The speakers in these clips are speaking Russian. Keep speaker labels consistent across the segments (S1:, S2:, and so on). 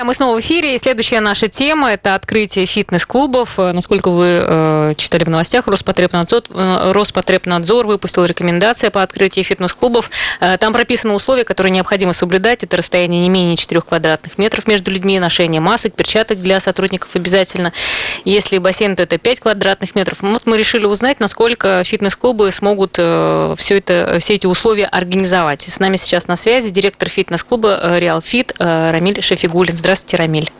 S1: Мы снова в эфире, и следующая наша тема – это открытие фитнес-клубов. Э, насколько вы э, читали в новостях, Роспотребнадзор, э, Роспотребнадзор выпустил рекомендации по открытию фитнес-клубов. Э, там прописаны условия, которые необходимо соблюдать. Это расстояние не менее 4 квадратных метров между людьми, ношение масок, перчаток для сотрудников обязательно. Если бассейн, то это 5 квадратных метров. Вот мы решили узнать, насколько фитнес-клубы смогут э, все, это, все эти условия организовать. И с нами сейчас на связи директор фитнес-клуба э, Реал Фит э, Рамиль Шефигулин. Здравствуйте, Рамиль.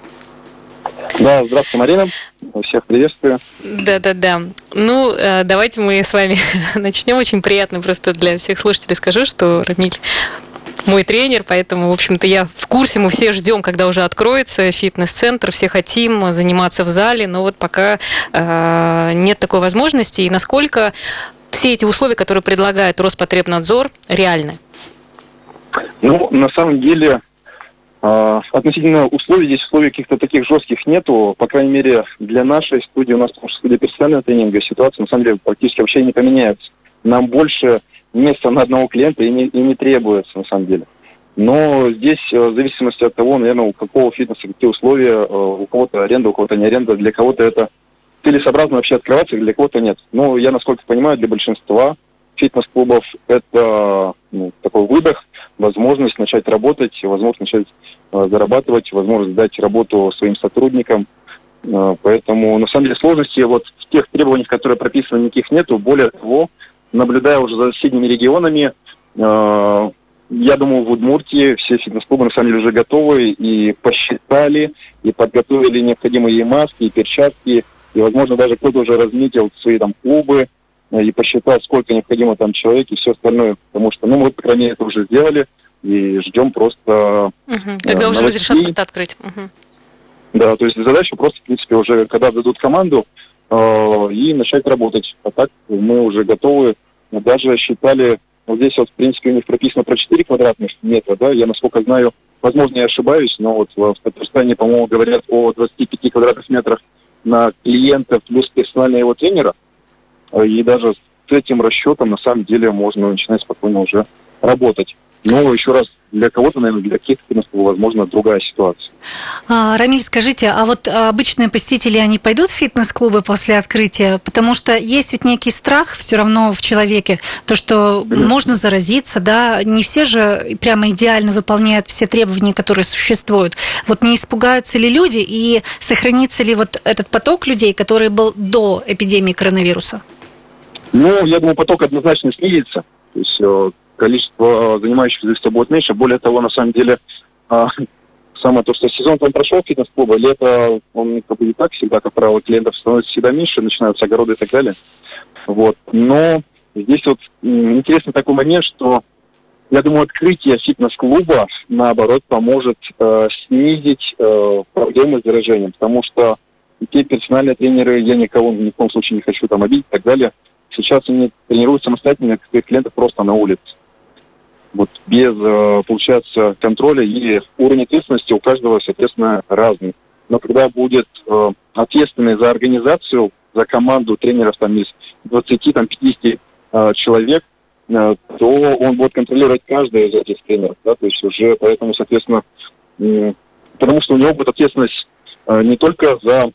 S2: Да, здравствуйте, Марина. Всех приветствую.
S1: Да-да-да. Ну, э, давайте мы с вами начнем. Очень приятно просто для всех слушателей скажу, что Рамиль мой тренер, поэтому, в общем-то, я в курсе, мы все ждем, когда уже откроется фитнес-центр, все хотим заниматься в зале, но вот пока э, нет такой возможности. И насколько все эти условия, которые предлагает Роспотребнадзор, реальны?
S2: Ну, на самом деле, относительно условий, здесь условий каких-то таких жестких нету. По крайней мере, для нашей студии, у нас студия персонального тренинга, ситуация на самом деле практически вообще не поменяется. Нам больше места на одного клиента и не, и не требуется на самом деле. Но здесь э, в зависимости от того, наверное, у какого фитнеса какие условия, э, у кого-то аренда, у кого-то не аренда, для кого-то это целесообразно вообще открываться, для кого-то нет. Но я, насколько понимаю, для большинства фитнес-клубов это ну, такой выдох, возможность начать работать, возможность начать э, зарабатывать, возможность дать работу своим сотрудникам. Э, поэтому, на самом деле, сложностей вот в тех требованиях, которые прописаны, никаких нету. Более того, наблюдая уже за соседними регионами, э, я думаю, в Удмуртии все фитнес-клубы на самом деле уже готовы и посчитали, и подготовили необходимые маски, и перчатки, и, возможно, даже кто-то уже разметил свои там клубы, и посчитал, сколько необходимо там человек и все остальное. Потому что, ну, мы, по крайней мере, это уже сделали и ждем просто
S1: угу. Тогда э, уже разрешат просто открыть. Угу.
S2: Да, то есть задача просто, в принципе, уже когда дадут команду э, и начать работать. А так мы уже готовы. Даже считали, вот здесь вот, в принципе, у них прописано про 4 квадратных метра, да, я, насколько знаю, возможно, я ошибаюсь, но вот в Татарстане, по-моему, говорят о 25 квадратных метрах на клиента плюс персонального его тренера. Э, и даже с этим расчетом на самом деле можно начинать спокойно уже работать. Но еще раз, для кого-то, наверное, для каких-то фитнес-клубов, возможно, другая ситуация.
S3: А, Рамиль, скажите, а вот обычные посетители, они пойдут в фитнес-клубы после открытия? Потому что есть ведь некий страх все равно в человеке, то, что mm-hmm. можно заразиться, да, не все же прямо идеально выполняют все требования, которые существуют. Вот не испугаются ли люди и сохранится ли вот этот поток людей, который был до эпидемии коронавируса?
S2: Ну, я думаю, поток однозначно снизится. То есть э, количество занимающихся здесь будет меньше. Более того, на самом деле, э, самое то, что сезон там прошел фитнес-клуба, лето, он как бы и так всегда, как правило, клиентов становится всегда меньше, начинаются огороды и так далее. Вот. Но здесь вот интересный такой момент, что я думаю, открытие фитнес-клуба, наоборот, поможет э, снизить э, проблемы с заражением, потому что те персональные тренеры, я никого ни в коем случае не хочу там обидеть и так далее, Сейчас они тренируют самостоятельно своих клиентов просто на улице. Вот без, э, получается, контроля и уровень ответственности у каждого, соответственно, разный. Но когда будет э, ответственный за организацию, за команду тренеров там из 20, там, 50 э, человек, то он будет контролировать каждого из этих тренеров, да, то есть уже поэтому, соответственно, потому что у него будет ответственность не только за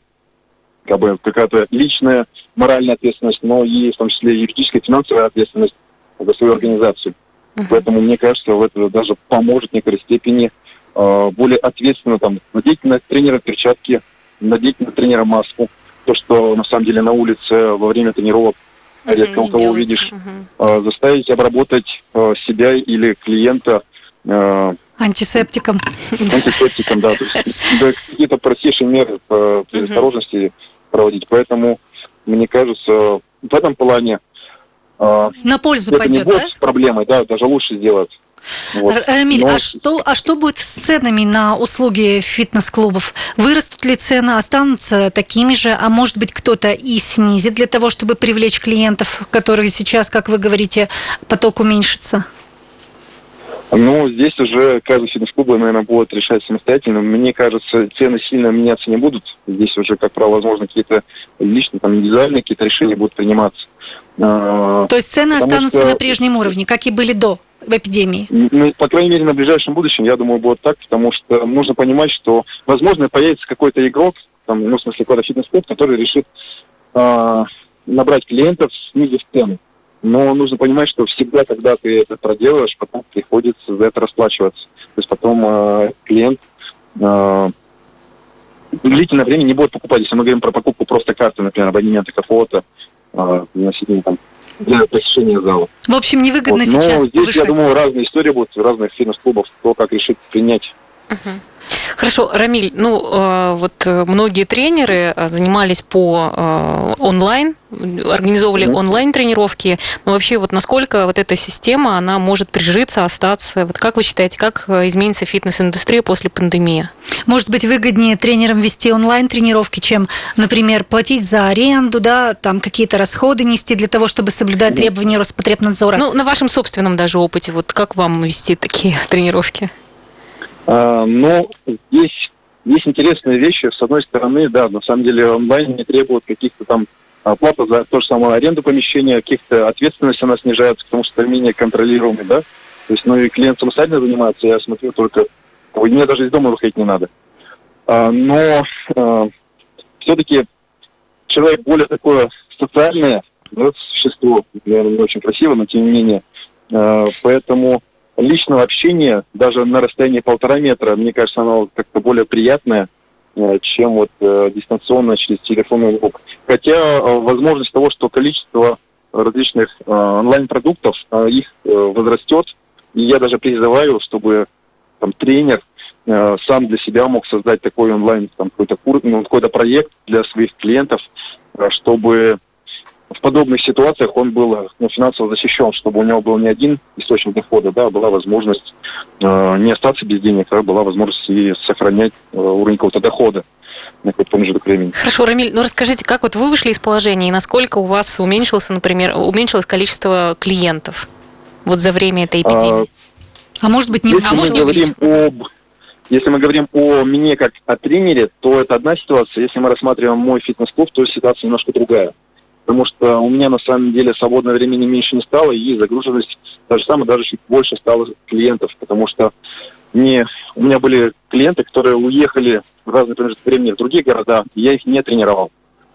S2: как бы какая-то личная моральная ответственность, но и в том числе юридическая, финансовая ответственность за свою организацию. Uh-huh. Поэтому, мне кажется, в это даже поможет в некоторой степени э, более ответственно там, надеть на тренера перчатки, надеть на тренера маску. То, что на самом деле на улице во время тренировок uh-huh, редко у кого увидишь, uh-huh. э, заставить обработать э, себя или клиента
S3: э, Антисептиком.
S2: Антисептиком, да. То есть какие-то простейшие меры по предосторожности проводить. Поэтому, мне кажется, в этом плане
S3: а, на пользу
S2: это
S3: пойдет,
S2: не будет да? проблемой, да, даже лучше сделать.
S3: Вот. Рамиль, Но... а, что, а что будет с ценами на услуги фитнес-клубов? Вырастут ли цены, останутся такими же, а может быть кто-то и снизит для того, чтобы привлечь клиентов, которые сейчас, как вы говорите, поток уменьшится?
S2: Ну, здесь уже каждый фитнес-клуб, наверное, будет решать самостоятельно. Мне кажется, цены сильно меняться не будут. Здесь уже, как правило, возможно, какие-то личные, там, индивидуальные какие-то решения будут приниматься.
S3: А, То есть цены Потому останутся что... на прежнем уровне, как и были до в эпидемии?
S2: Ну, по крайней мере, на ближайшем будущем, я думаю, будет так, потому что нужно понимать, что, возможно, появится какой-то игрок, там, ну, в смысле, какой-то фитнес-клуб, который решит э, набрать клиентов, снизив цену. Но нужно понимать, что всегда, когда ты это проделаешь, потом приходится за это расплачиваться. То есть потом э, клиент э, длительное время не будет покупать. Если мы говорим про покупку просто карты, например, абонемента какого-то, э, там, для посещения зала.
S3: В общем, невыгодно вот. сейчас
S2: Но здесь, повышать. я думаю, разные истории будут в разных фитнес-клубах, кто как решит принять.
S1: Хорошо, Рамиль, ну э, вот э, многие тренеры э, занимались по онлайн, организовывали mm-hmm. онлайн тренировки, но вообще вот насколько вот эта система, она может прижиться, остаться? Вот как вы считаете, как изменится фитнес-индустрия после пандемии?
S3: Может быть, выгоднее тренерам вести онлайн тренировки, чем, например, платить за аренду, да, там какие-то расходы нести для того, чтобы соблюдать требования Роспотребнадзора?
S1: Ну, на вашем собственном даже опыте, вот как вам вести такие тренировки?
S2: А, но здесь есть интересные вещи. С одной стороны, да, на самом деле онлайн не требует каких-то там оплаты за то же самое аренду помещения, каких-то ответственности она снижается, потому что менее контролируемый, да. То есть, ну и клиент самостоятельно занимается, я смотрю только, мне даже из дома выходить не надо. А, но а, все-таки человек более такое социальное, ну, существо, наверное, не очень красиво, но тем не менее. А, поэтому личного общения, даже на расстоянии полтора метра, мне кажется, оно как-то более приятное, э, чем вот э, дистанционно через телефонный звук. Хотя э, возможность того, что количество различных онлайн-продуктов, их возрастет, и я даже призываю, чтобы там тренер сам для себя мог создать такой онлайн там какой-то ну, какой-то проект для своих клиентов, чтобы в подобных ситуациях он был ну, финансово защищен, чтобы у него был не один источник дохода, да, а была возможность э, не остаться без денег, а была возможность и сохранять э, уровень какого-то дохода на какой-то промежуток времени.
S1: Хорошо, Рамиль, ну расскажите, как вот вы вышли из положения и насколько у вас уменьшилось, например, уменьшилось количество клиентов вот за время этой эпидемии?
S3: А, а может быть, не
S2: Если а мы может, говорим об если мы говорим о мне как о тренере, то это одна ситуация. Если мы рассматриваем мой фитнес-клуб, то ситуация немножко другая потому что у меня на самом деле свободного времени меньше не стало, и загруженность даже самое, даже чуть больше стало клиентов, потому что мне, у меня были клиенты, которые уехали в разные промежутки времени в другие города, и я их не тренировал.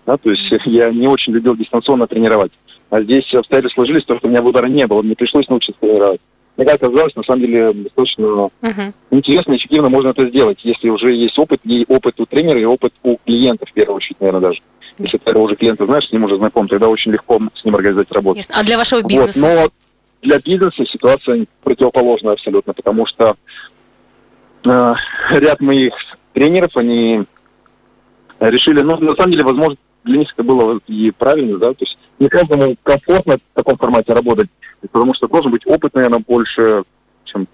S2: Да, то есть я не очень любил дистанционно тренировать. А здесь обстоятельства сложились, потому что у меня выбора не было, мне пришлось научиться тренировать. Мне как оказалось, на самом деле, достаточно uh-huh. интересно и эффективно можно это сделать, если уже есть опыт, и опыт у тренера, и опыт у клиента, в первую очередь, наверное, даже. Если ты уже клиента знаешь, с ним уже знаком, тогда очень легко с ним организовать работу.
S1: Ясно. А для вашего бизнеса?
S2: Вот, но для бизнеса ситуация противоположная абсолютно, потому что э, ряд моих тренеров, они решили, ну, на самом деле, возможно, для них это было и правильно, да, то есть не каждому комфортно в таком формате работать, потому что должен быть опыт, наверное, больше, чем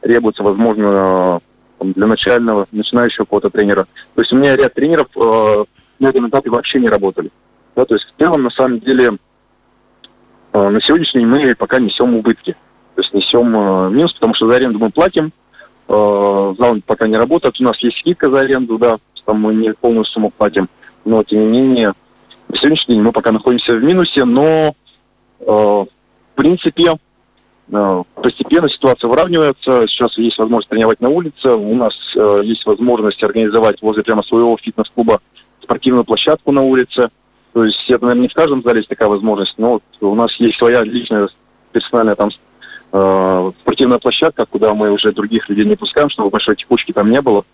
S2: требуется, возможно, для начального, начинающего какого-то тренера. То есть у меня ряд тренеров э, на этом этапе вообще не работали. Да, то есть в целом, на самом деле, э, на сегодняшний день мы пока несем убытки. То есть несем э, минус, потому что за аренду мы платим, э, зал пока не работает, у нас есть скидка за аренду, да, там мы не полную сумму платим, но тем не менее, на сегодняшний день мы пока находимся в минусе, но в принципе постепенно ситуация выравнивается. Сейчас есть возможность тренировать на улице. У нас есть возможность организовать возле прямо своего фитнес-клуба спортивную площадку на улице. То есть это, наверное, не в каждом зале есть такая возможность, но вот у нас есть своя личная персональная там э, спортивная площадка, куда мы уже других людей не пускаем, чтобы большой текучки там не было.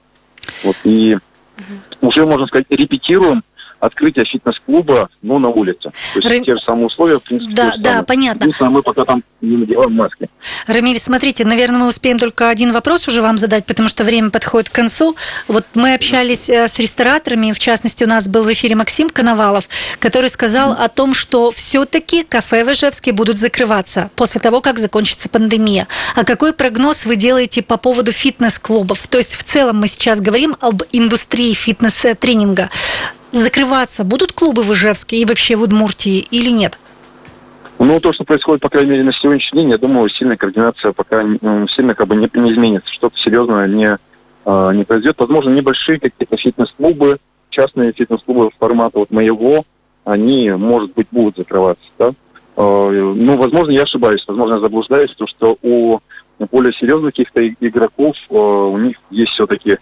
S2: Вот, и угу. уже, можно сказать, репетируем открытие фитнес-клуба, ну, на улице. То есть Ры... те же самые условия, в принципе.
S3: Да, да, самые. понятно.
S2: Единственное, мы пока там не надеваем маски.
S3: Рамиль, смотрите, наверное, мы успеем только один вопрос уже вам задать, потому что время подходит к концу. Вот мы общались э, с рестораторами, в частности, у нас был в эфире Максим Коновалов, который сказал о том, что все-таки кафе в Ижевске будут закрываться после того, как закончится пандемия. А какой прогноз вы делаете по поводу фитнес-клубов? То есть в целом мы сейчас говорим об индустрии фитнес-тренинга закрываться будут клубы в Ижевске и вообще в Удмуртии или нет?
S2: Ну, то, что происходит, по крайней мере, на сегодняшний день, я думаю, сильная координация пока ну, сильно как бы не, не изменится. Что-то серьезное не, э, не произойдет. Возможно, небольшие какие-то фитнес-клубы, частные фитнес-клубы формата вот моего, они, может быть, будут закрываться, да. Ну, возможно, я ошибаюсь, возможно, я заблуждаюсь, потому что у более серьезных каких-то игроков у них есть все-таки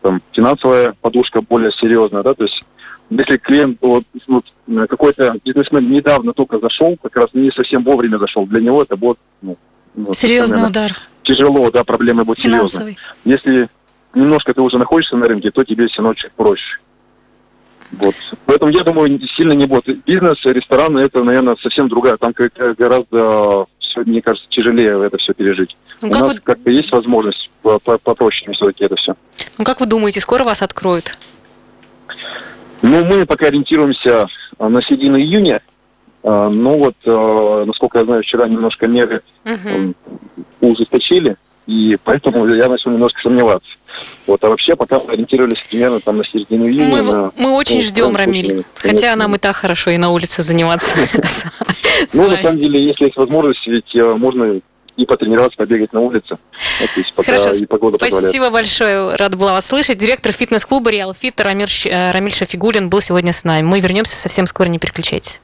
S2: там, финансовая подушка более серьезная, да, то есть если клиент, вот, вот какой-то бизнесмен недавно только зашел, как раз не совсем вовремя зашел, для него это будет ну,
S3: ну серьезный наверное, удар.
S2: Тяжело, да, проблемы будут серьезные. Если немножко ты уже находишься на рынке, то тебе все чуть проще. Вот. Поэтому я думаю, сильно не будет. Бизнес, рестораны, это, наверное, совсем другая. Там гораздо все, мне кажется, тяжелее это все пережить. Ну, У нас вы... как-то есть возможность попроще все-таки это все.
S1: Ну, как вы думаете, скоро вас откроют?
S2: Ну, мы пока ориентируемся а, на середину июня. А, ну вот, а, насколько я знаю, вчера немножко меры угу. ужесточили, и поэтому я начал немножко сомневаться. Вот, а вообще пока ориентировались примерно там на середину июня.
S1: Мы, на, мы очень ну, ждем, Рамиль. Хотя нам и так хорошо и на улице заниматься.
S2: Ну, на самом деле, если есть возможность, ведь э, можно и потренироваться, побегать на улице. Вот, пока
S1: Хорошо, и погода спасибо позволяет. большое, рада была вас слышать. Директор фитнес-клуба «Реал Фит» Рамиль, Рамиль Шафигулин был сегодня с нами. Мы вернемся совсем скоро, не переключайтесь.